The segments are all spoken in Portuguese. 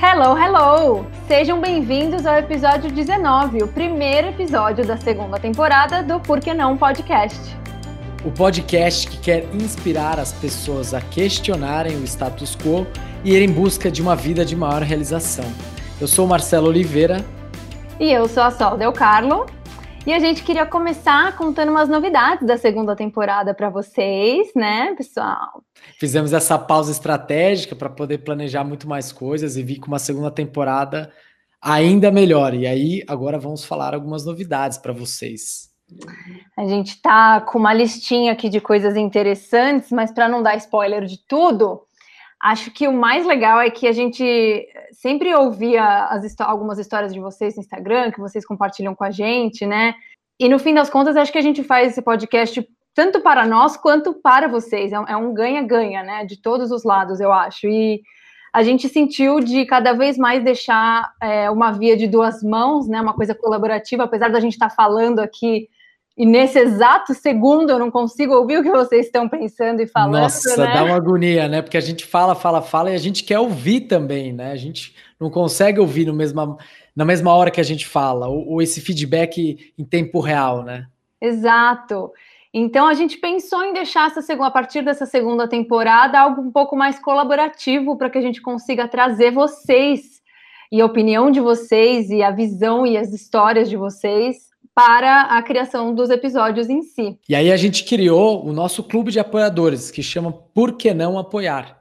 Hello, hello! Sejam bem-vindos ao episódio 19, o primeiro episódio da segunda temporada do Por que Não Podcast. O podcast que quer inspirar as pessoas a questionarem o status quo e ir em busca de uma vida de maior realização. Eu sou Marcelo Oliveira. E eu sou a Sol Del Carlo. E a gente queria começar contando umas novidades da segunda temporada para vocês, né, pessoal? Fizemos essa pausa estratégica para poder planejar muito mais coisas e vir com uma segunda temporada ainda melhor. E aí, agora vamos falar algumas novidades para vocês. A gente está com uma listinha aqui de coisas interessantes, mas para não dar spoiler de tudo, acho que o mais legal é que a gente sempre ouvia as, algumas histórias de vocês no Instagram, que vocês compartilham com a gente, né? E no fim das contas, acho que a gente faz esse podcast tanto para nós quanto para vocês. É um é ganha-ganha, né? De todos os lados, eu acho. E a gente sentiu de cada vez mais deixar é, uma via de duas mãos, né? Uma coisa colaborativa, apesar da gente estar tá falando aqui e nesse exato segundo eu não consigo ouvir o que vocês estão pensando e falando. Nossa, né? dá uma agonia, né? Porque a gente fala, fala, fala e a gente quer ouvir também, né? A gente não consegue ouvir no mesma, na mesma hora que a gente fala, ou, ou esse feedback em tempo real, né? Exato. Então a gente pensou em deixar essa segunda, a partir dessa segunda temporada algo um pouco mais colaborativo para que a gente consiga trazer vocês e a opinião de vocês e a visão e as histórias de vocês para a criação dos episódios em si. E aí a gente criou o nosso clube de apoiadores, que chama Por que não apoiar?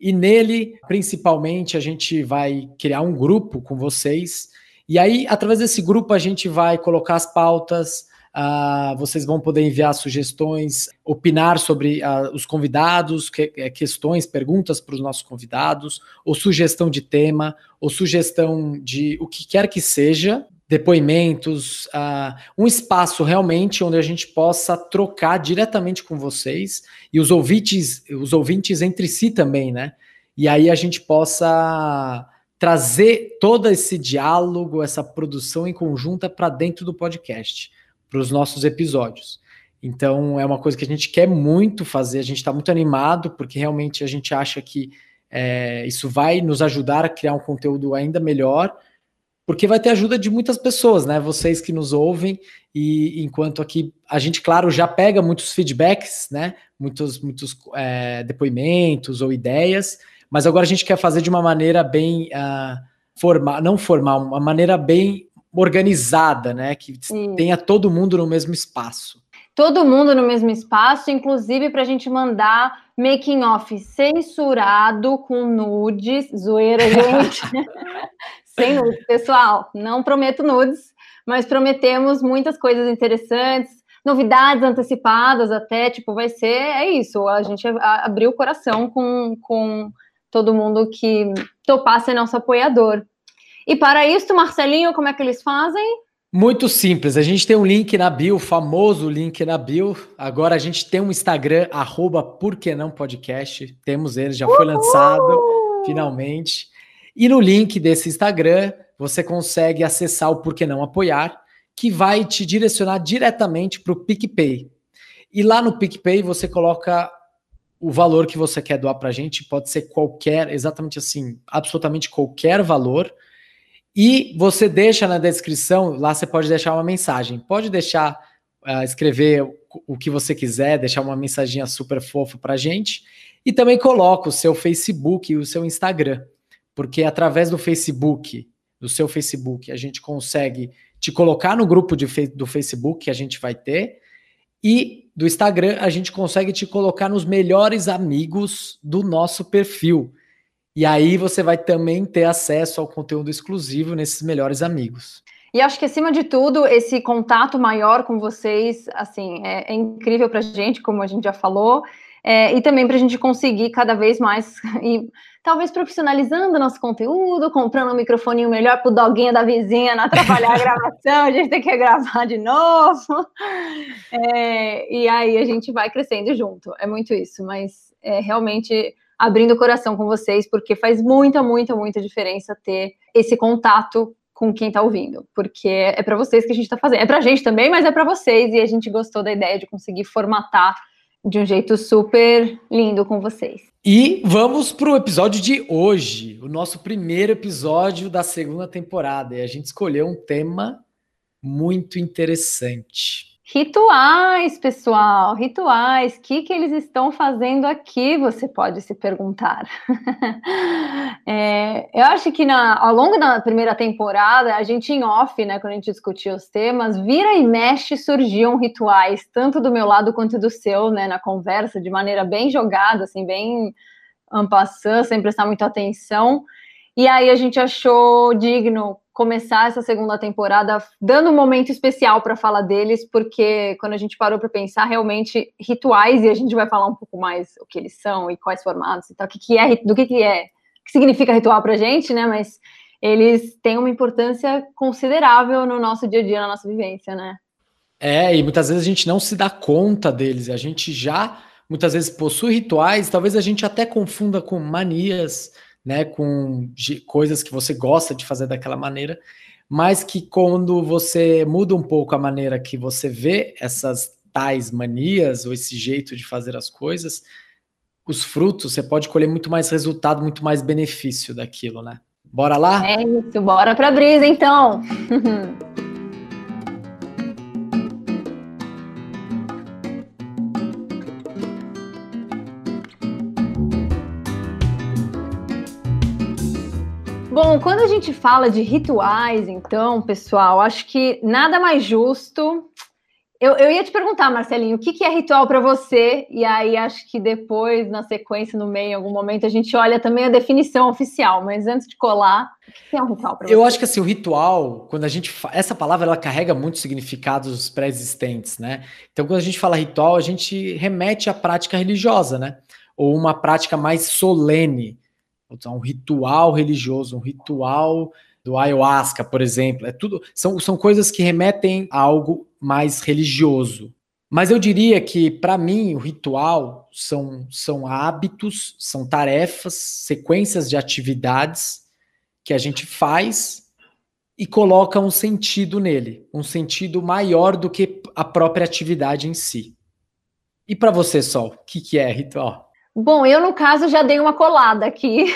E nele, principalmente, a gente vai criar um grupo com vocês. E aí, através desse grupo, a gente vai colocar as pautas, Uh, vocês vão poder enviar sugestões, opinar sobre uh, os convidados, que, é, questões, perguntas para os nossos convidados, ou sugestão de tema, ou sugestão de o que quer que seja, depoimentos, uh, um espaço realmente onde a gente possa trocar diretamente com vocês e os ouvintes, os ouvintes entre si também, né? E aí a gente possa trazer todo esse diálogo, essa produção em conjunta para dentro do podcast, para os nossos episódios. Então é uma coisa que a gente quer muito fazer, a gente está muito animado, porque realmente a gente acha que é, isso vai nos ajudar a criar um conteúdo ainda melhor porque vai ter ajuda de muitas pessoas, né? Vocês que nos ouvem, e enquanto aqui a gente, claro, já pega muitos feedbacks, né? Muitos, muitos é, depoimentos ou ideias, mas agora a gente quer fazer de uma maneira bem uh, formal, não formal, uma maneira bem organizada, né? Que Sim. tenha todo mundo no mesmo espaço. Todo mundo no mesmo espaço, inclusive para a gente mandar making off censurado com nudes, zoeira, gente. Sem nudes, pessoal. Não prometo nudes, mas prometemos muitas coisas interessantes, novidades antecipadas até, tipo, vai ser, é isso, a gente abriu o coração com, com todo mundo que topar ser nosso apoiador. E para isso, Marcelinho, como é que eles fazem? Muito simples, a gente tem um link na bio, o famoso link na bio. Agora a gente tem um Instagram, arroba Por Que Não Podcast. Temos ele, já foi lançado, finalmente. E no link desse Instagram, você consegue acessar o Por que Não Apoiar, que vai te direcionar diretamente para o PicPay. E lá no PicPay você coloca o valor que você quer doar para a gente, pode ser qualquer, exatamente assim, absolutamente qualquer valor. E você deixa na descrição, lá você pode deixar uma mensagem. Pode deixar, uh, escrever o que você quiser, deixar uma mensaginha super fofa para a gente. E também coloca o seu Facebook e o seu Instagram porque através do Facebook, do seu Facebook, a gente consegue te colocar no grupo de, do Facebook que a gente vai ter, e do Instagram a gente consegue te colocar nos melhores amigos do nosso perfil. E aí você vai também ter acesso ao conteúdo exclusivo nesses melhores amigos. E acho que acima de tudo, esse contato maior com vocês, assim, é, é incrível para a gente, como a gente já falou, é, e também para a gente conseguir cada vez mais e talvez profissionalizando nosso conteúdo, comprando um microfone melhor para o doguinho da vizinha não atrapalhar a gravação, a gente tem que gravar de novo. É, e aí a gente vai crescendo junto. É muito isso, mas é realmente abrindo o coração com vocês, porque faz muita, muita, muita diferença ter esse contato com quem está ouvindo, porque é para vocês que a gente está fazendo. É para a gente também, mas é para vocês, e a gente gostou da ideia de conseguir formatar de um jeito super lindo com vocês. E vamos para o episódio de hoje, o nosso primeiro episódio da segunda temporada. E a gente escolheu um tema muito interessante. Rituais, pessoal, rituais. O que, que eles estão fazendo aqui? Você pode se perguntar. é, eu acho que na, ao longo da primeira temporada, a gente em off, né, quando a gente discutia os temas, vira e mexe surgiam rituais, tanto do meu lado quanto do seu, né, na conversa, de maneira bem jogada, assim, bem ampassando, sem prestar muita atenção. E aí a gente achou digno começar essa segunda temporada dando um momento especial para falar deles, porque quando a gente parou para pensar realmente rituais e a gente vai falar um pouco mais o que eles são e quais formatos e tal, que, que é, do que, que é, que significa ritual para a gente, né? Mas eles têm uma importância considerável no nosso dia a dia, na nossa vivência, né? É, e muitas vezes a gente não se dá conta deles, a gente já muitas vezes possui rituais, talvez a gente até confunda com manias, né, com coisas que você gosta de fazer daquela maneira, mas que quando você muda um pouco a maneira que você vê essas tais manias ou esse jeito de fazer as coisas, os frutos, você pode colher muito mais resultado, muito mais benefício daquilo, né? Bora lá? É isso, bora pra brisa então. Bom, quando a gente fala de rituais, então, pessoal, acho que nada mais justo. Eu, eu ia te perguntar, Marcelinho, o que, que é ritual para você? E aí acho que depois, na sequência, no meio, em algum momento, a gente olha também a definição oficial. Mas antes de colar, o que é um ritual para você? Eu acho que assim, o ritual, quando a gente fa... essa palavra ela carrega muitos significados pré-existentes, né? Então, quando a gente fala ritual, a gente remete à prática religiosa, né? Ou uma prática mais solene um ritual religioso, um ritual do ayahuasca, por exemplo. É tudo são, são coisas que remetem a algo mais religioso. Mas eu diria que, para mim, o ritual são, são hábitos, são tarefas, sequências de atividades que a gente faz e coloca um sentido nele, um sentido maior do que a própria atividade em si. E para você, Sol, o que, que é ritual? Bom, eu no caso já dei uma colada aqui,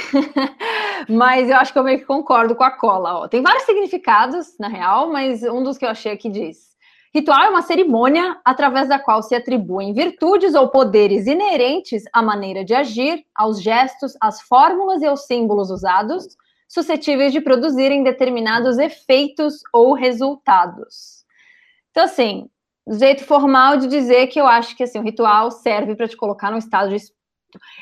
mas eu acho que eu meio que concordo com a cola. Ó. Tem vários significados, na real, mas um dos que eu achei aqui diz: ritual é uma cerimônia através da qual se atribuem virtudes ou poderes inerentes à maneira de agir, aos gestos, às fórmulas e aos símbolos usados, suscetíveis de produzirem determinados efeitos ou resultados. Então, assim, jeito formal de dizer que eu acho que assim, o ritual serve para te colocar num estado de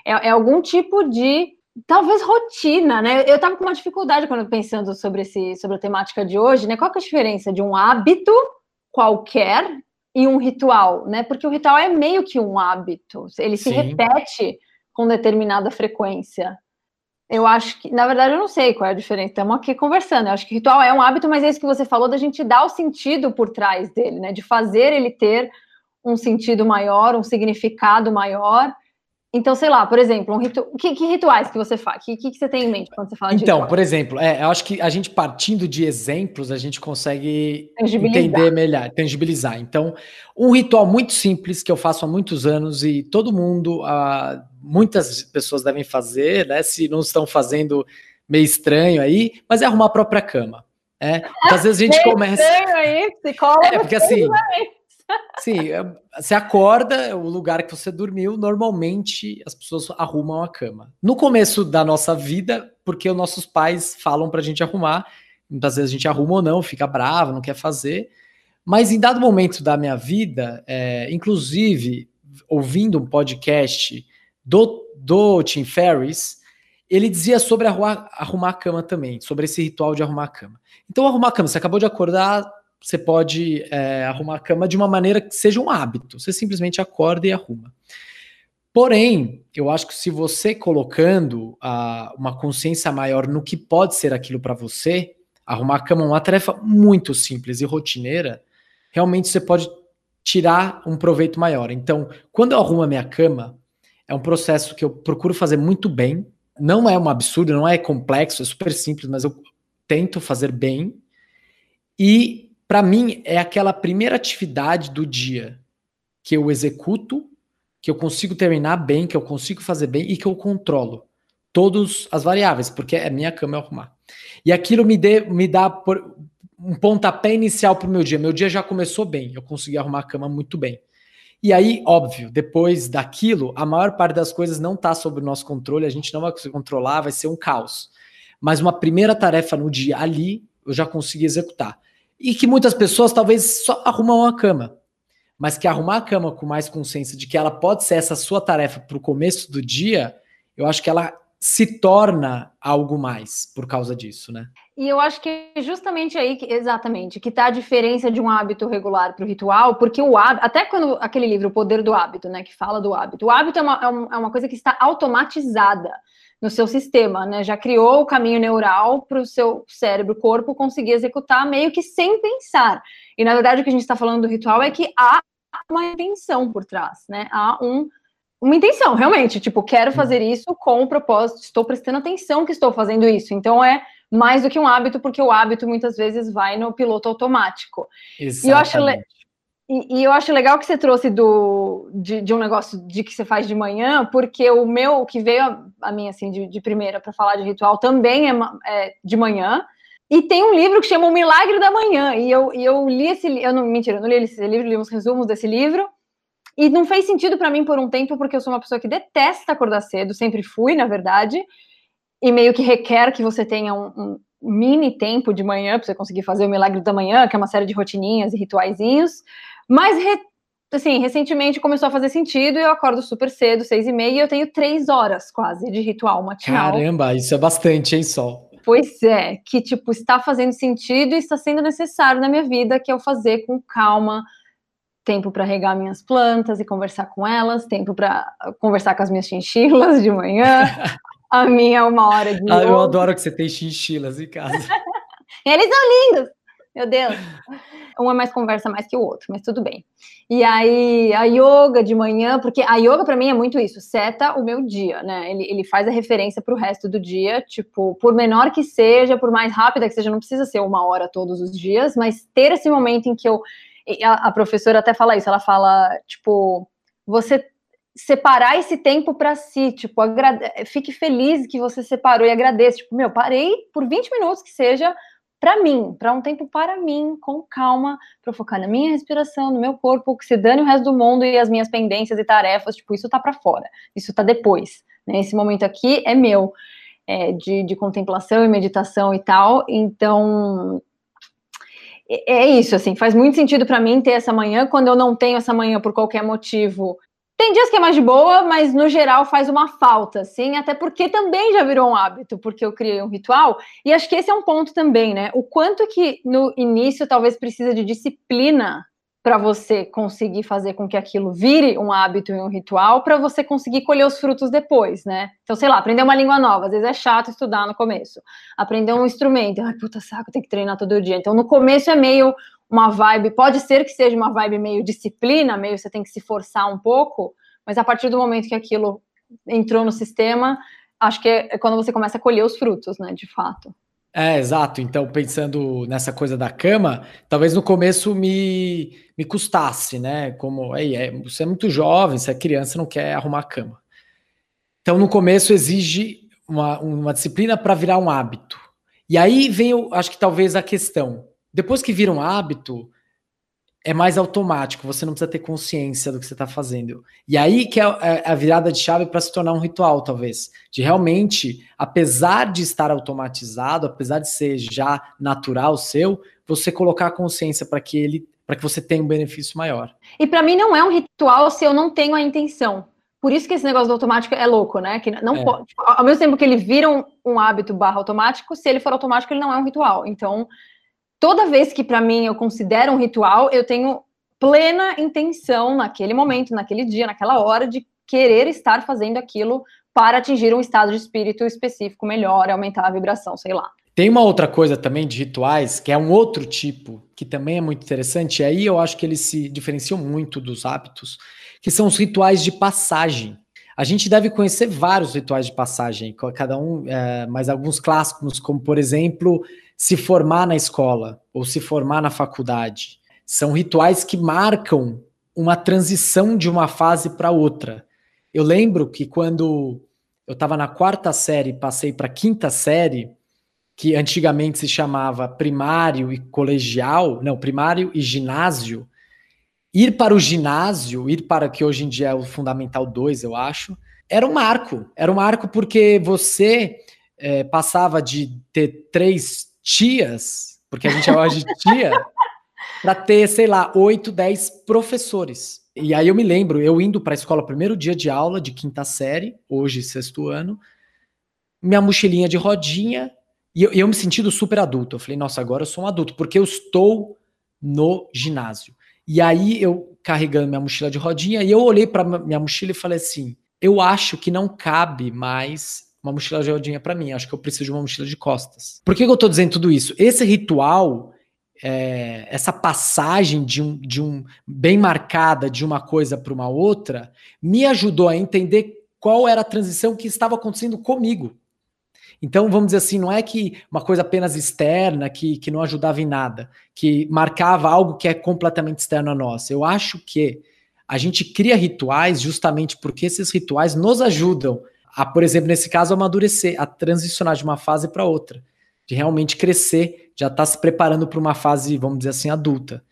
é, é algum tipo de talvez rotina, né? Eu estava com uma dificuldade quando pensando sobre esse sobre a temática de hoje, né? Qual é a diferença de um hábito qualquer e um ritual, né? Porque o ritual é meio que um hábito, ele se Sim. repete com determinada frequência. Eu acho que, na verdade, eu não sei qual é a diferença. Estamos aqui conversando. Eu acho que ritual é um hábito, mas é isso que você falou da gente dar o sentido por trás dele, né? De fazer ele ter um sentido maior, um significado maior então, sei lá, por exemplo, um ritu... que, que, rituais que você faz? O que, que, você tem em mente quando você fala então, de Então, por exemplo, é, eu acho que a gente partindo de exemplos, a gente consegue entender melhor, tangibilizar. Então, um ritual muito simples que eu faço há muitos anos e todo mundo, uh, muitas pessoas devem fazer, né? Se não estão fazendo meio estranho aí, mas é arrumar a própria cama. É, às vezes a gente começa. Estranho aí, psicólogo. É, porque assim. Sim, é, você acorda, o lugar que você dormiu, normalmente as pessoas arrumam a cama. No começo da nossa vida, porque os nossos pais falam pra gente arrumar, muitas vezes a gente arruma ou não, fica bravo, não quer fazer. Mas em dado momento da minha vida, é, inclusive ouvindo um podcast do, do Tim Ferriss, ele dizia sobre arrumar, arrumar a cama também, sobre esse ritual de arrumar a cama. Então, arrumar a cama, você acabou de acordar, você pode é, arrumar a cama de uma maneira que seja um hábito. Você simplesmente acorda e arruma. Porém, eu acho que se você colocando a, uma consciência maior no que pode ser aquilo para você, arrumar a cama é uma tarefa muito simples e rotineira, realmente você pode tirar um proveito maior. Então, quando eu arrumo a minha cama, é um processo que eu procuro fazer muito bem. Não é um absurdo, não é complexo, é super simples, mas eu tento fazer bem. E para mim, é aquela primeira atividade do dia que eu executo, que eu consigo terminar bem, que eu consigo fazer bem e que eu controlo todas as variáveis, porque é minha cama eu arrumar. E aquilo me, dê, me dá por, um pontapé inicial para o meu dia. Meu dia já começou bem, eu consegui arrumar a cama muito bem. E aí, óbvio, depois daquilo, a maior parte das coisas não está sob o nosso controle, a gente não vai conseguir controlar, vai ser um caos. Mas uma primeira tarefa no dia ali, eu já consegui executar. E que muitas pessoas talvez só arrumam a cama. Mas que arrumar a cama com mais consciência de que ela pode ser essa sua tarefa para o começo do dia, eu acho que ela se torna algo mais por causa disso, né? E eu acho que é justamente aí, que, exatamente, que está a diferença de um hábito regular para o ritual, porque o hábito, até quando aquele livro, O Poder do Hábito, né, que fala do hábito, o hábito é uma, é uma coisa que está automatizada no seu sistema, né? Já criou o caminho neural para o seu cérebro, corpo conseguir executar meio que sem pensar. E na verdade o que a gente está falando do ritual é que há uma intenção por trás, né? Há um, uma intenção, realmente, tipo, quero fazer isso com o propósito, estou prestando atenção que estou fazendo isso. Então é mais do que um hábito, porque o hábito muitas vezes vai no piloto automático. Exatamente. E eu acho e, e, eu acho legal que você trouxe do, de, de, um negócio de que você faz de manhã, porque o meu, que veio a, a mim assim de, de primeira para falar de ritual, também é, é, de manhã. E tem um livro que chama O Milagre da Manhã. E eu, e eu li esse eu não mentira, eu não li esse livro, li uns resumos desse livro. E não fez sentido para mim por um tempo, porque eu sou uma pessoa que detesta acordar cedo, sempre fui, na verdade. E meio que requer que você tenha um, um mini tempo de manhã para você conseguir fazer o milagre da manhã, que é uma série de rotininhas e rituaizinhos. Mas, assim, recentemente começou a fazer sentido e eu acordo super cedo, seis e meia, e eu tenho três horas quase de ritual matinal. Caramba, isso é bastante, hein, Sol? Pois é, que, tipo, está fazendo sentido e está sendo necessário na minha vida, que é eu fazer com calma, tempo para regar minhas plantas e conversar com elas, tempo para conversar com as minhas chinchilas de manhã. a minha é uma hora de. Ah, eu adoro que você tem chinchilas em casa. Eles são lindos! Meu Deus! um é mais conversa mais que o outro, mas tudo bem. E aí, a yoga de manhã, porque a yoga para mim é muito isso, seta o meu dia, né? Ele, ele faz a referência para o resto do dia, tipo, por menor que seja, por mais rápida que seja, não precisa ser uma hora todos os dias, mas ter esse momento em que eu. A, a professora até fala isso, ela fala, tipo, você separar esse tempo para si, tipo, agrade... fique feliz que você separou e agradeça, tipo, meu, parei por 20 minutos que seja para mim, para um tempo para mim, com calma, para focar na minha respiração, no meu corpo, que se dane o resto do mundo e as minhas pendências e tarefas, tipo, isso tá para fora, isso tá depois, né? Esse momento aqui é meu, é, de, de contemplação e meditação e tal, então é, é isso, assim, faz muito sentido para mim ter essa manhã, quando eu não tenho essa manhã por qualquer motivo, tem dias que é mais de boa, mas no geral faz uma falta, sim, até porque também já virou um hábito, porque eu criei um ritual, e acho que esse é um ponto também, né? O quanto que no início talvez precisa de disciplina para você conseguir fazer com que aquilo vire um hábito e um ritual, para você conseguir colher os frutos depois, né? Então, sei lá, aprender uma língua nova, às vezes é chato estudar no começo. Aprender um instrumento, ai, puta saco, tem que treinar todo dia. Então, no começo é meio uma vibe, pode ser que seja uma vibe meio disciplina, meio você tem que se forçar um pouco, mas a partir do momento que aquilo entrou no sistema, acho que é, quando você começa a colher os frutos, né, de fato. É, exato. Então, pensando nessa coisa da cama, talvez no começo me, me custasse, né? Como, Ei, é, você é muito jovem, você é criança, não quer arrumar a cama. Então, no começo exige uma, uma disciplina para virar um hábito. E aí vem, eu acho que talvez a questão. Depois que vira um hábito, é mais automático, você não precisa ter consciência do que você está fazendo. E aí que é, é a virada de chave para se tornar um ritual, talvez. De realmente, apesar de estar automatizado, apesar de ser já natural seu, você colocar a consciência para que ele para que você tenha um benefício maior. E para mim não é um ritual se eu não tenho a intenção. Por isso que esse negócio do automático é louco, né? Que não é. pode, tipo, ao mesmo tempo que ele vira um, um hábito barra automático, se ele for automático, ele não é um ritual. Então, toda vez que para mim eu considero um ritual, eu tenho plena intenção naquele momento, naquele dia, naquela hora de querer estar fazendo aquilo para atingir um estado de espírito específico melhor, aumentar a vibração, sei lá. Tem uma outra coisa também de rituais, que é um outro tipo, que também é muito interessante, e aí eu acho que eles se diferenciam muito dos hábitos, que são os rituais de passagem. A gente deve conhecer vários rituais de passagem, cada um, é, mas alguns clássicos, como por exemplo, se formar na escola ou se formar na faculdade. São rituais que marcam uma transição de uma fase para outra. Eu lembro que quando eu estava na quarta série, passei para a quinta série, que antigamente se chamava primário e colegial, não, primário e ginásio. Ir para o ginásio, ir para que hoje em dia é o Fundamental 2, eu acho, era um marco. Era um marco porque você é, passava de ter três tias, porque a gente chamava de tia, para ter, sei lá, oito, dez professores. E aí eu me lembro, eu indo para a escola, primeiro dia de aula de quinta série, hoje sexto ano, minha mochilinha de rodinha, e eu, eu me sentindo super adulto. Eu falei, nossa, agora eu sou um adulto, porque eu estou no ginásio. E aí eu carregando minha mochila de rodinha, e eu olhei para minha mochila e falei assim: eu acho que não cabe mais uma mochila de rodinha para mim. Acho que eu preciso de uma mochila de costas. Por que, que eu estou dizendo tudo isso? Esse ritual, é, essa passagem de um, de um bem marcada de uma coisa para uma outra, me ajudou a entender qual era a transição que estava acontecendo comigo. Então, vamos dizer assim, não é que uma coisa apenas externa, que, que não ajudava em nada, que marcava algo que é completamente externo a nós. Eu acho que a gente cria rituais justamente porque esses rituais nos ajudam a, por exemplo, nesse caso, amadurecer, a transicionar de uma fase para outra, de realmente crescer, já estar tá se preparando para uma fase, vamos dizer assim, adulta.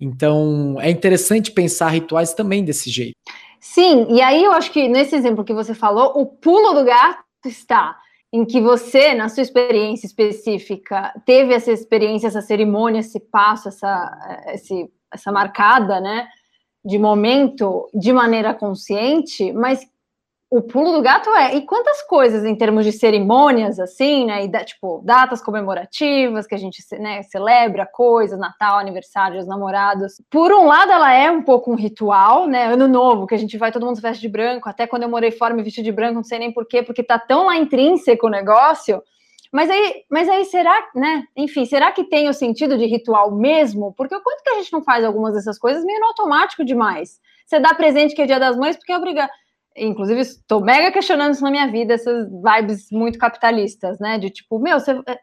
Então, é interessante pensar rituais também desse jeito. Sim, e aí eu acho que nesse exemplo que você falou, o pulo do gato está em que você, na sua experiência específica, teve essa experiência, essa cerimônia, esse passo, essa, esse, essa marcada, né, de momento de maneira consciente, mas o pulo do gato é, e quantas coisas em termos de cerimônias, assim, né, e da, tipo, datas comemorativas que a gente né, celebra, coisas, Natal, aniversário, os namorados. Por um lado, ela é um pouco um ritual, né, ano novo, que a gente vai, todo mundo veste de branco, até quando eu morei fora me vesti de branco, não sei nem porquê, porque tá tão lá intrínseco o negócio, mas aí, mas aí será, né, enfim, será que tem o sentido de ritual mesmo? Porque o quanto que a gente não faz algumas dessas coisas meio no automático demais? Você dá presente que é dia das mães porque é obrigado inclusive estou mega questionando isso na minha vida, essas vibes muito capitalistas, né? De tipo, meu, você, é,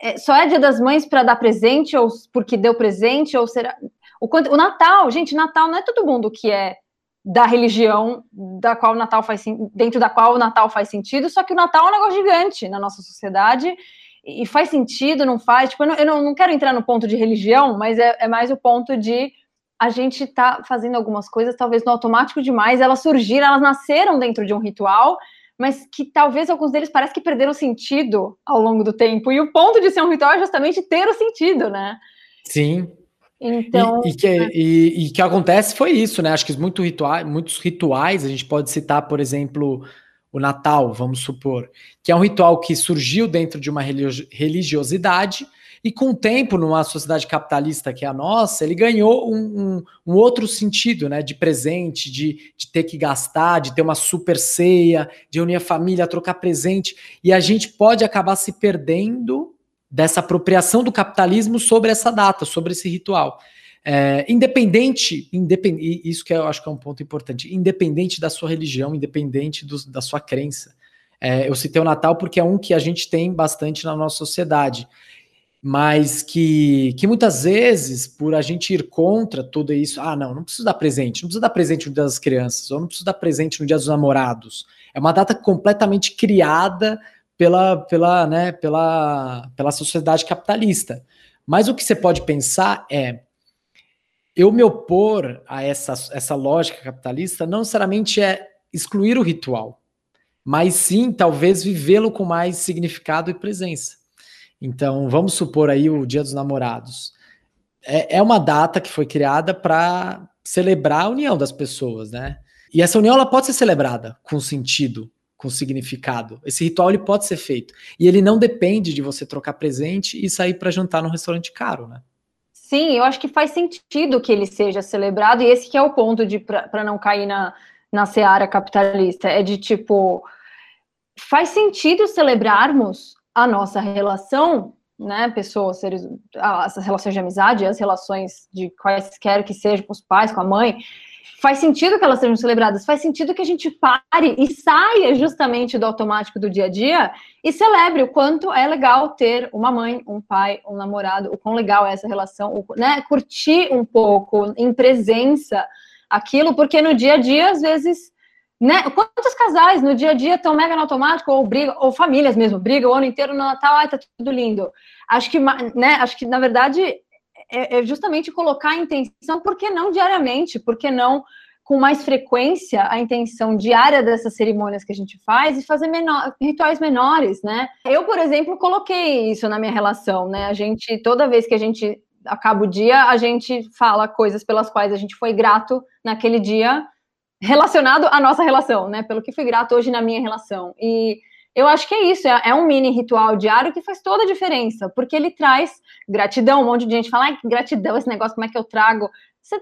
é, só é dia das mães para dar presente ou porque deu presente ou será o, o Natal, gente, Natal não é todo mundo que é da religião da qual o Natal faz dentro da qual o Natal faz sentido, só que o Natal é um negócio gigante na nossa sociedade e faz sentido, não faz? Tipo, eu não, eu não quero entrar no ponto de religião, mas é, é mais o ponto de a gente está fazendo algumas coisas, talvez no automático demais, elas surgiram, elas nasceram dentro de um ritual, mas que talvez alguns deles parece que perderam sentido ao longo do tempo. E o ponto de ser um ritual é justamente ter o sentido, né? Sim. Então. E, e que, é. e, e que acontece foi isso, né? Acho que muito rituais, muitos rituais, a gente pode citar, por exemplo, o Natal, vamos supor, que é um ritual que surgiu dentro de uma religiosidade e com o tempo, numa sociedade capitalista que é a nossa, ele ganhou um, um, um outro sentido, né? De presente, de, de ter que gastar, de ter uma super ceia, de unir a família, trocar presente. E a gente pode acabar se perdendo dessa apropriação do capitalismo sobre essa data, sobre esse ritual. É, independente, isso que eu acho que é um ponto importante, independente da sua religião, independente do, da sua crença. É, eu citei o Natal porque é um que a gente tem bastante na nossa sociedade mas que, que muitas vezes, por a gente ir contra tudo isso, ah, não, não preciso dar presente, não preciso dar presente no Dia das Crianças, ou não preciso dar presente no Dia dos Namorados. É uma data completamente criada pela, pela, né, pela, pela sociedade capitalista. Mas o que você pode pensar é, eu me opor a essa, essa lógica capitalista não necessariamente é excluir o ritual, mas sim talvez vivê-lo com mais significado e presença. Então, vamos supor aí o Dia dos Namorados. É, é uma data que foi criada para celebrar a união das pessoas, né? E essa união ela pode ser celebrada com sentido, com significado. Esse ritual ele pode ser feito. E ele não depende de você trocar presente e sair para jantar num restaurante caro, né? Sim, eu acho que faz sentido que ele seja celebrado, e esse que é o ponto de para não cair na, na seara capitalista. É de tipo, faz sentido celebrarmos a nossa relação, né, pessoas, seres, as relações de amizade, as relações de quaisquer que sejam com os pais, com a mãe, faz sentido que elas sejam celebradas, faz sentido que a gente pare e saia justamente do automático do dia a dia e celebre o quanto é legal ter uma mãe, um pai, um namorado, o quão legal é essa relação, o, né, curtir um pouco em presença aquilo, porque no dia a dia, às vezes, né? Quantos casais no dia a dia estão mega no automático, ou brigam, ou famílias mesmo, brigam o ano inteiro no Natal, ai, tá tudo lindo. Acho que, né, acho que, na verdade, é, é justamente colocar a intenção, por que não diariamente? Por que não com mais frequência a intenção diária dessas cerimônias que a gente faz e fazer menor, rituais menores, né? Eu, por exemplo, coloquei isso na minha relação, né? A gente, toda vez que a gente acaba o dia, a gente fala coisas pelas quais a gente foi grato naquele dia, relacionado à nossa relação, né? Pelo que fui grato hoje na minha relação. E eu acho que é isso, é, é, um mini ritual diário que faz toda a diferença, porque ele traz gratidão. Um monte de gente fala, que gratidão esse negócio, como é que eu trago? Você,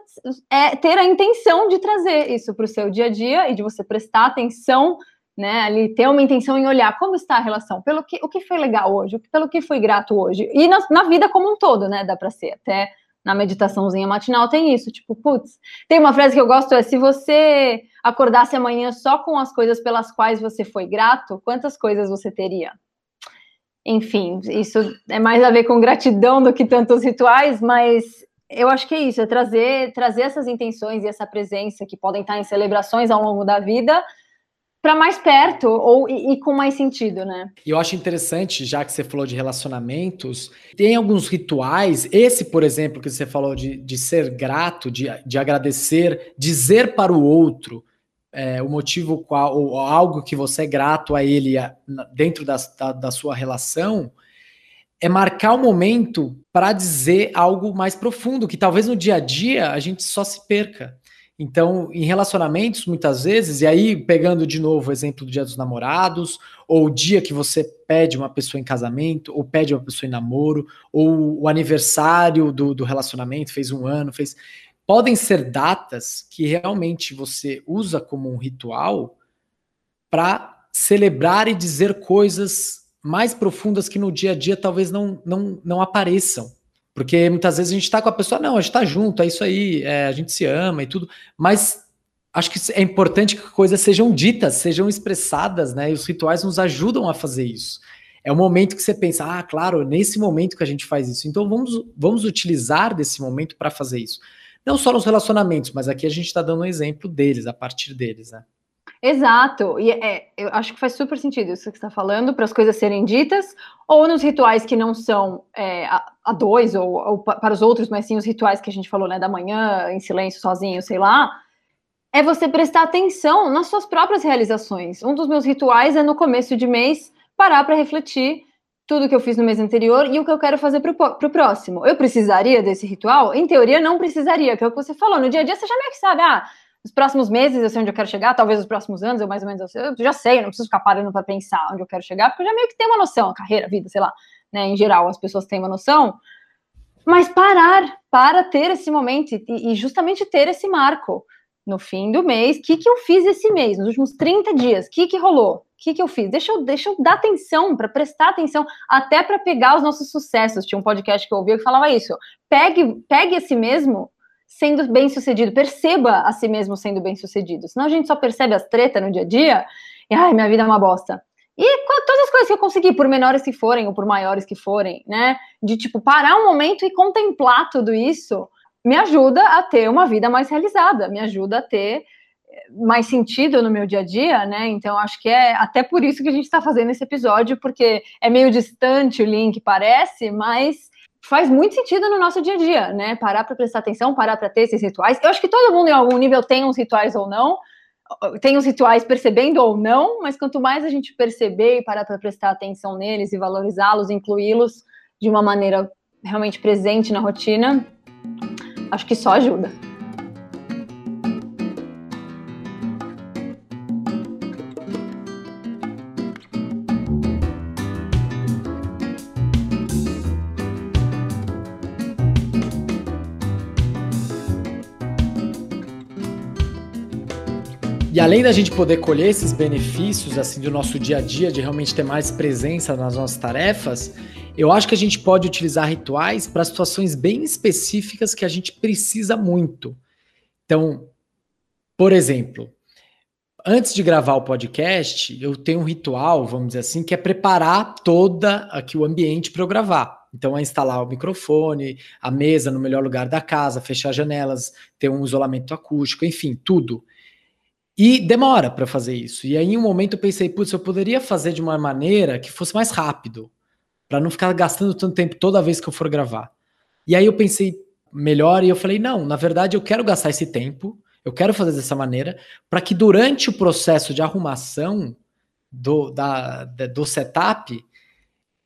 é ter a intenção de trazer isso para o seu dia a dia e de você prestar atenção, né? Ali ter uma intenção em olhar como está a relação, pelo que o que foi legal hoje, pelo que fui grato hoje, e na, na vida como um todo, né? Dá para ser até na meditaçãozinha matinal tem isso, tipo, putz, tem uma frase que eu gosto é se você acordasse amanhã só com as coisas pelas quais você foi grato, quantas coisas você teria? Enfim, isso é mais a ver com gratidão do que tantos rituais, mas eu acho que é isso, é trazer, trazer essas intenções e essa presença que podem estar em celebrações ao longo da vida para mais perto ou e, e, com mais sentido, né? E eu acho interessante, já que você falou de relacionamentos, tem alguns rituais, esse, por exemplo, que você falou de, de ser grato, de, de agradecer, dizer para o outro é, o motivo qual, ou algo que você é grato a ele a, dentro da, da, da sua relação, é marcar o momento para dizer algo mais profundo, que talvez no dia a dia a gente só se perca. Então, em relacionamentos, muitas vezes, e aí pegando de novo o exemplo do dia dos namorados, ou o dia que você pede uma pessoa em casamento, ou pede uma pessoa em namoro, ou o aniversário do, do relacionamento, fez um ano, fez. Podem ser datas que realmente você usa como um ritual para celebrar e dizer coisas mais profundas que no dia a dia talvez não, não, não apareçam. Porque muitas vezes a gente está com a pessoa, não, a gente está junto, é isso aí, é, a gente se ama e tudo, mas acho que é importante que coisas sejam ditas, sejam expressadas, né? E os rituais nos ajudam a fazer isso. É o momento que você pensa, ah, claro, nesse momento que a gente faz isso. Então vamos, vamos utilizar desse momento para fazer isso. Não só nos relacionamentos, mas aqui a gente está dando um exemplo deles, a partir deles, né? Exato, e é, eu acho que faz super sentido isso que você está falando, para as coisas serem ditas, ou nos rituais que não são é, a, a, dois, ou, ou, para os outros, mas sim os rituais que a gente falou, né, da manhã, em silêncio, sozinho, sei lá, é você prestar atenção nas suas próprias realizações. Um dos meus rituais é no começo de mês parar para refletir tudo que eu fiz no mês anterior e o que eu quero fazer para o próximo. Eu precisaria desse ritual? Em teoria, não precisaria, que é o que você falou. No dia a dia, você já meio que sabe, ah nos próximos meses eu sei onde eu quero chegar, talvez nos próximos anos eu mais ou menos eu, sei, eu já sei, eu não preciso ficar parando para pensar onde eu quero chegar, porque eu já meio que tenho uma noção, carreira, vida, sei lá, né, em geral as pessoas têm uma noção, mas parar para ter esse momento e, e justamente ter esse marco no fim do mês, o que, que eu fiz esse mês, nos últimos 30 dias, o que, que rolou, o que, que eu fiz, deixa eu, deixa eu dar atenção, para prestar atenção, até para pegar os nossos sucessos, tinha um podcast que eu ouvia que falava isso, pegue, pegue esse mesmo sendo bem sucedido, perceba a si mesmo sendo bem sucedido. Senão a gente só percebe as tretas no dia a dia e ai, minha vida é uma bosta. E todas as coisas que eu consegui, por menores que forem ou por maiores que forem, né? De tipo parar um momento e contemplar tudo isso, me ajuda a ter uma vida mais realizada, me ajuda a ter eh, mais sentido no meu dia a dia, né? Então acho que é até por isso que a gente está fazendo esse episódio, porque é meio distante o link, parece, mas faz muito sentido no nosso dia a dia, né? Parar para prestar atenção, parar para ter esses rituais. Eu acho que todo mundo em algum nível tem uns rituais ou não, tem os rituais percebendo ou não, mas quanto mais a gente perceber e parar para prestar atenção neles e valorizá-los, incluí-los de uma maneira realmente presente na rotina, acho que só ajuda. E além da gente poder colher esses benefícios assim do nosso dia a dia, de realmente ter mais presença nas nossas tarefas, eu acho que a gente pode utilizar rituais para situações bem específicas que a gente precisa muito. Então, por exemplo, antes de gravar o podcast, eu tenho um ritual, vamos dizer assim, que é preparar toda aqui o ambiente para eu gravar. Então é instalar o microfone, a mesa no melhor lugar da casa, fechar janelas, ter um isolamento acústico, enfim, tudo. E demora para fazer isso. E aí, em um momento, eu pensei, putz, eu poderia fazer de uma maneira que fosse mais rápido, para não ficar gastando tanto tempo toda vez que eu for gravar. E aí eu pensei melhor e eu falei, não, na verdade eu quero gastar esse tempo, eu quero fazer dessa maneira, para que durante o processo de arrumação do, da, do setup,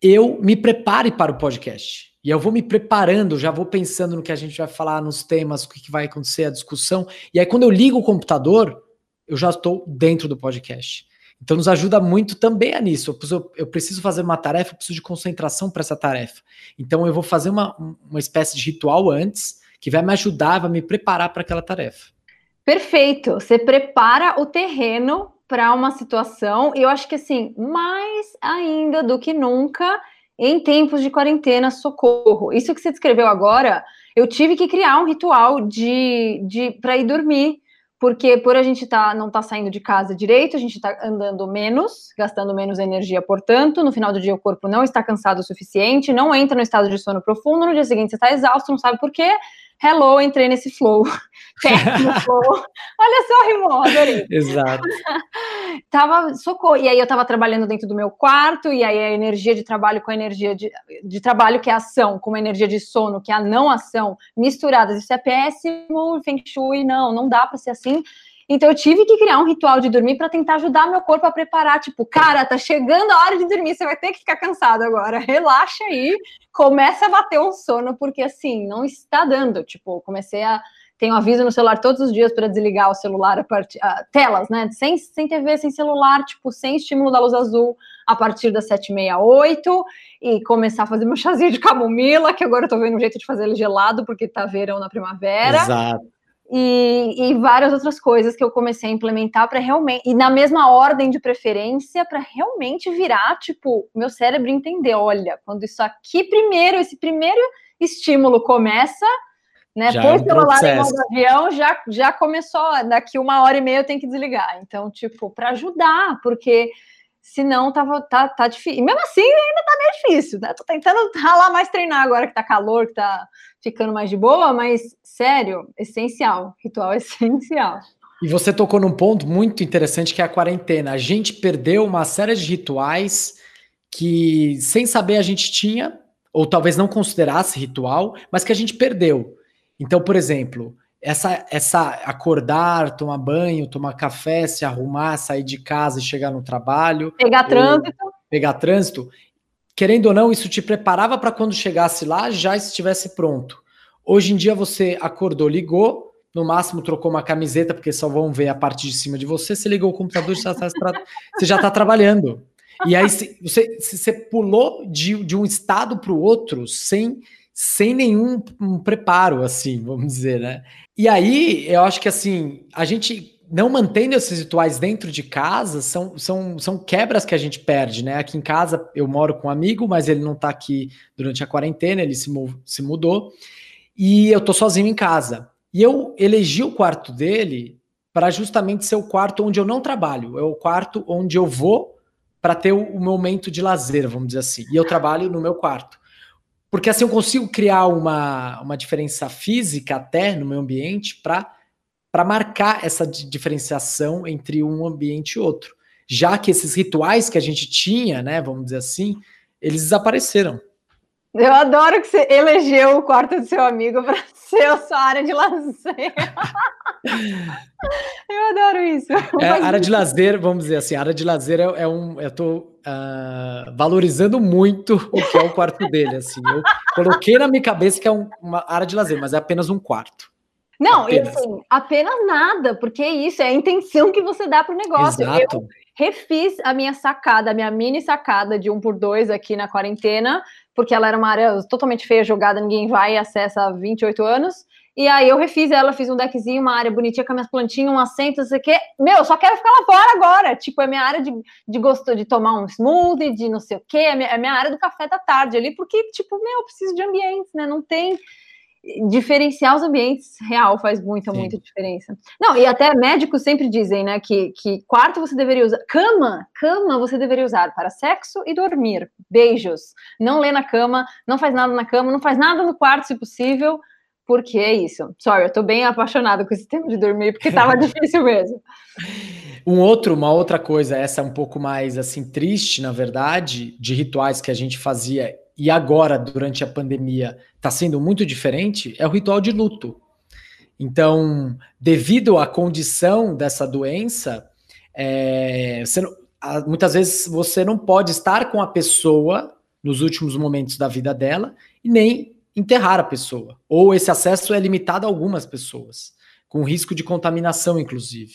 eu me prepare para o podcast. E eu vou me preparando, já vou pensando no que a gente vai falar, nos temas, o que vai acontecer, a discussão. E aí, quando eu ligo o computador, eu já estou dentro do podcast. Então nos ajuda muito também a nisso. Eu, eu preciso fazer uma tarefa, eu preciso de concentração para essa tarefa. Então eu vou fazer uma, uma espécie de ritual antes, que vai me ajudar, vai me preparar para aquela tarefa. Perfeito. Você prepara o terreno para uma situação, e eu acho que assim, mais ainda do que nunca, em tempos de quarentena, socorro. Isso que você descreveu agora, eu tive que criar um ritual de, de para ir dormir porque por a gente tá, não estar tá saindo de casa direito, a gente está andando menos, gastando menos energia, portanto, no final do dia o corpo não está cansado o suficiente, não entra no estado de sono profundo, no dia seguinte você está exausto, não sabe por quê, hello, entrei nesse flow. flow. Olha só, rimou, adorei. Exato. tava, socorro. E aí eu tava trabalhando dentro do meu quarto, e aí a energia de trabalho com a energia de, de trabalho, que é ação, com a energia de sono, que é a não ação, misturadas. Isso é péssimo, Feng Shui, não, não dá para ser assim. Então eu tive que criar um ritual de dormir para tentar ajudar meu corpo a preparar, tipo, cara, tá chegando a hora de dormir, você vai ter que ficar cansado agora. Relaxa aí, começa a bater um sono porque assim, não está dando. Tipo, comecei a tenho aviso no celular todos os dias para desligar o celular a partir uh, telas, né? Sem, sem TV, sem celular, tipo, sem estímulo da luz azul a partir das 7h68 e começar a fazer meu chazinho de camomila, que agora eu tô vendo um jeito de fazer ele gelado, porque tá verão na primavera. Exato e, e, várias outras coisas que eu comecei a implementar para realmente, e na mesma ordem de preferência, para realmente virar, tipo, meu cérebro entender: olha, quando isso aqui primeiro, esse primeiro estímulo começa, né, já é um celular em modo avião, já, já começou, daqui uma hora e meia eu tenho que desligar. Então, tipo, para ajudar, porque senão tava, tá, tá difícil. E mesmo assim, ainda tá meio difícil, né? Tô tentando ralar mais treinar agora que tá calor, que tá ficando mais de boa, mas sério, essencial. Ritual essencial. E você tocou num ponto muito interessante que é a quarentena. A gente perdeu uma série de rituais que, sem saber, a gente tinha, ou talvez não considerasse ritual, mas que a gente perdeu. Então, por exemplo, essa, essa acordar, tomar banho, tomar café, se arrumar, sair de casa e chegar no trabalho. Pegar trânsito. Pegar trânsito. Querendo ou não, isso te preparava para quando chegasse lá já estivesse pronto. Hoje em dia você acordou, ligou, no máximo trocou uma camiseta, porque só vão ver a parte de cima de você, você ligou o computador, você já está trabalhando. E aí você, você pulou de, de um estado para o outro sem sem nenhum um preparo, assim, vamos dizer, né? E aí, eu acho que assim, a gente não mantendo esses rituais dentro de casa são, são, são quebras que a gente perde, né? Aqui em casa eu moro com um amigo, mas ele não tá aqui durante a quarentena, ele se, se mudou, e eu tô sozinho em casa. E eu elegi o quarto dele para justamente ser o quarto onde eu não trabalho, é o quarto onde eu vou para ter o, o momento de lazer, vamos dizer assim. E eu trabalho no meu quarto. Porque assim eu consigo criar uma, uma diferença física até no meu ambiente para marcar essa diferenciação entre um ambiente e outro. Já que esses rituais que a gente tinha, né, vamos dizer assim, eles desapareceram. Eu adoro que você elegeu o quarto do seu amigo para ser a sua área de lazer. eu adoro isso. É, área de lazer, vamos dizer assim, a área de lazer é, é um. Eu estou uh, valorizando muito o que é o quarto dele. Assim, eu coloquei na minha cabeça que é um, uma área de lazer, mas é apenas um quarto. Não, apenas. e assim, apenas nada, porque é isso é a intenção que você dá para o negócio. Exato. Eu refiz a minha sacada, a minha mini sacada de um por dois aqui na quarentena, porque ela era uma área totalmente feia, jogada, ninguém vai e acessa há 28 anos. E aí eu refiz ela, fiz um deckzinho, uma área bonitinha com as minhas plantinhas, um assento, não sei o quê. Meu, só quero ficar lá fora agora. Tipo, é minha área de, de gosto de tomar um smoothie, de não sei o quê, é minha, é minha área do café da tarde ali, porque, tipo, meu, eu preciso de ambientes, né? Não tem. Diferenciar os ambientes real faz muita, Sim. muita diferença. Não, e até médicos sempre dizem, né, que, que quarto você deveria usar, cama, cama você deveria usar para sexo e dormir, beijos, não lê na cama, não faz nada na cama, não faz nada no quarto se possível, porque é isso. Sorry, eu tô bem apaixonada com esse tema de dormir, porque tava difícil mesmo. Um outro, uma outra coisa, essa é um pouco mais assim triste, na verdade, de rituais que a gente fazia e agora, durante a pandemia, está sendo muito diferente, é o ritual de luto. Então, devido à condição dessa doença, é, não, muitas vezes você não pode estar com a pessoa nos últimos momentos da vida dela e nem enterrar a pessoa. Ou esse acesso é limitado a algumas pessoas, com risco de contaminação, inclusive.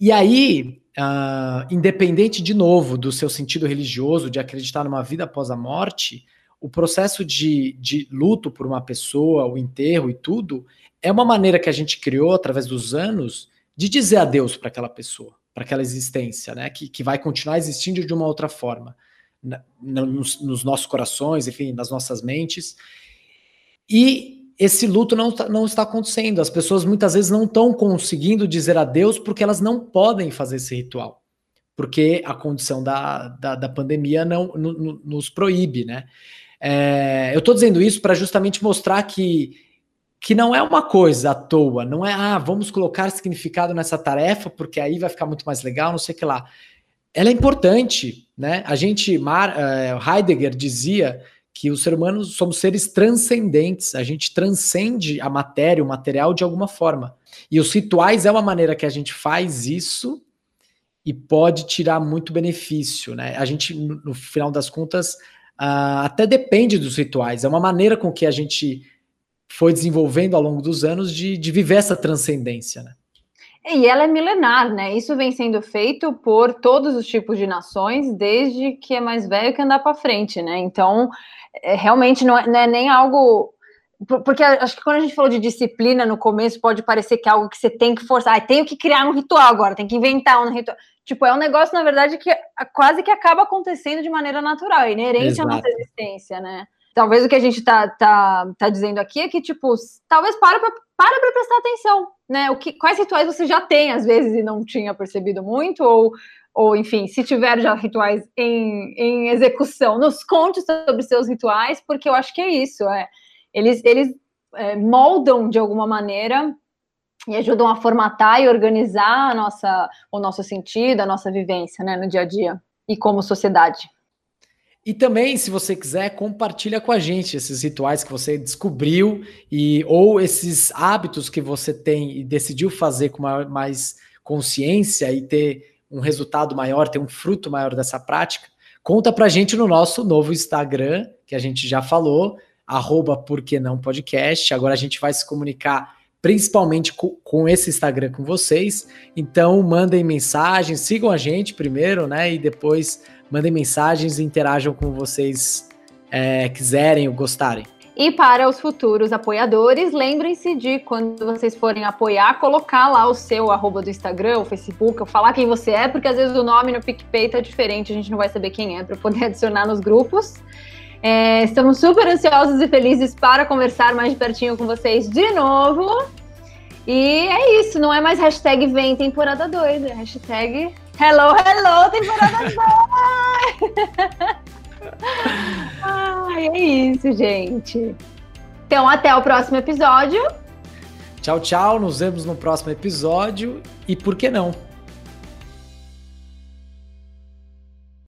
E aí, uh, independente de novo do seu sentido religioso, de acreditar numa vida após a morte, o processo de, de luto por uma pessoa, o enterro e tudo, é uma maneira que a gente criou através dos anos de dizer adeus para aquela pessoa, para aquela existência, né? Que, que vai continuar existindo de uma outra forma, na, nos, nos, nossos corações, enfim, nas nossas mentes. E esse luto não, tá, não está acontecendo. As pessoas muitas vezes não estão conseguindo dizer adeus porque elas não podem fazer esse ritual, porque a condição da, da, da pandemia não no, no, nos proíbe, né? É, eu estou dizendo isso para justamente mostrar que, que não é uma coisa à toa, não é, ah, vamos colocar significado nessa tarefa, porque aí vai ficar muito mais legal, não sei o que lá. Ela é importante, né? A gente, Mar, uh, Heidegger dizia que os seres humanos somos seres transcendentes, a gente transcende a matéria, o material de alguma forma. E os rituais é uma maneira que a gente faz isso e pode tirar muito benefício, né? A gente, no final das contas, uh, até depende dos rituais. É uma maneira com que a gente foi desenvolvendo ao longo dos anos de, de viver essa transcendência, né? E ela é milenar, né? Isso vem sendo feito por todos os tipos de nações, desde que é mais velho que andar para frente, né? Então, é, realmente não é, não é, nem algo. Porque acho que quando a gente falou de disciplina no começo, pode parecer que é algo que você tem que forçar. Ah, tenho que criar um ritual agora, tem que inventar um ritual. Tipo, é um negócio, na verdade, que quase que acaba acontecendo de maneira natural, inerente Exato. à nossa existência, né? Talvez o que a gente tá, tá, tá dizendo aqui é que, tipo, talvez para pra, para pra prestar atenção, né? O que, quais rituais você já tem, às vezes, e não tinha percebido muito, ou, ou enfim, se tiver já rituais em, em execução, nos conte sobre seus rituais, porque eu acho que é isso, é. Eles, eles é, moldam de alguma maneira e ajudam a formatar e organizar a nossa, o nosso sentido, a nossa vivência né, no dia a dia e como sociedade. E também, se você quiser, compartilha com a gente esses rituais que você descobriu e ou esses hábitos que você tem e decidiu fazer com mais consciência e ter um resultado maior, ter um fruto maior dessa prática. Conta pra gente no nosso novo Instagram, que a gente já falou, arroba porque não podcast. Agora a gente vai se comunicar principalmente com, com, esse Instagram com vocês. Então, mandem mensagens, sigam a gente primeiro, né? E depois mandem mensagens e interajam com vocês é, quiserem ou gostarem. E para os futuros apoiadores, lembrem-se de quando vocês forem apoiar, colocar lá o seu arroba do Instagram, o Facebook, falar quem você é, porque às vezes o nome no PicPay tá diferente, a gente não vai saber quem é para poder adicionar nos grupos. É, estamos super ansiosos e felizes para conversar mais de pertinho com vocês de novo. E é isso, não é mais hashtag vem temporada 2, é hashtag hello, hello, temporada 2! Ai, é isso, gente. Então, até o próximo episódio. Tchau, tchau. Nos vemos no próximo episódio. E por que não?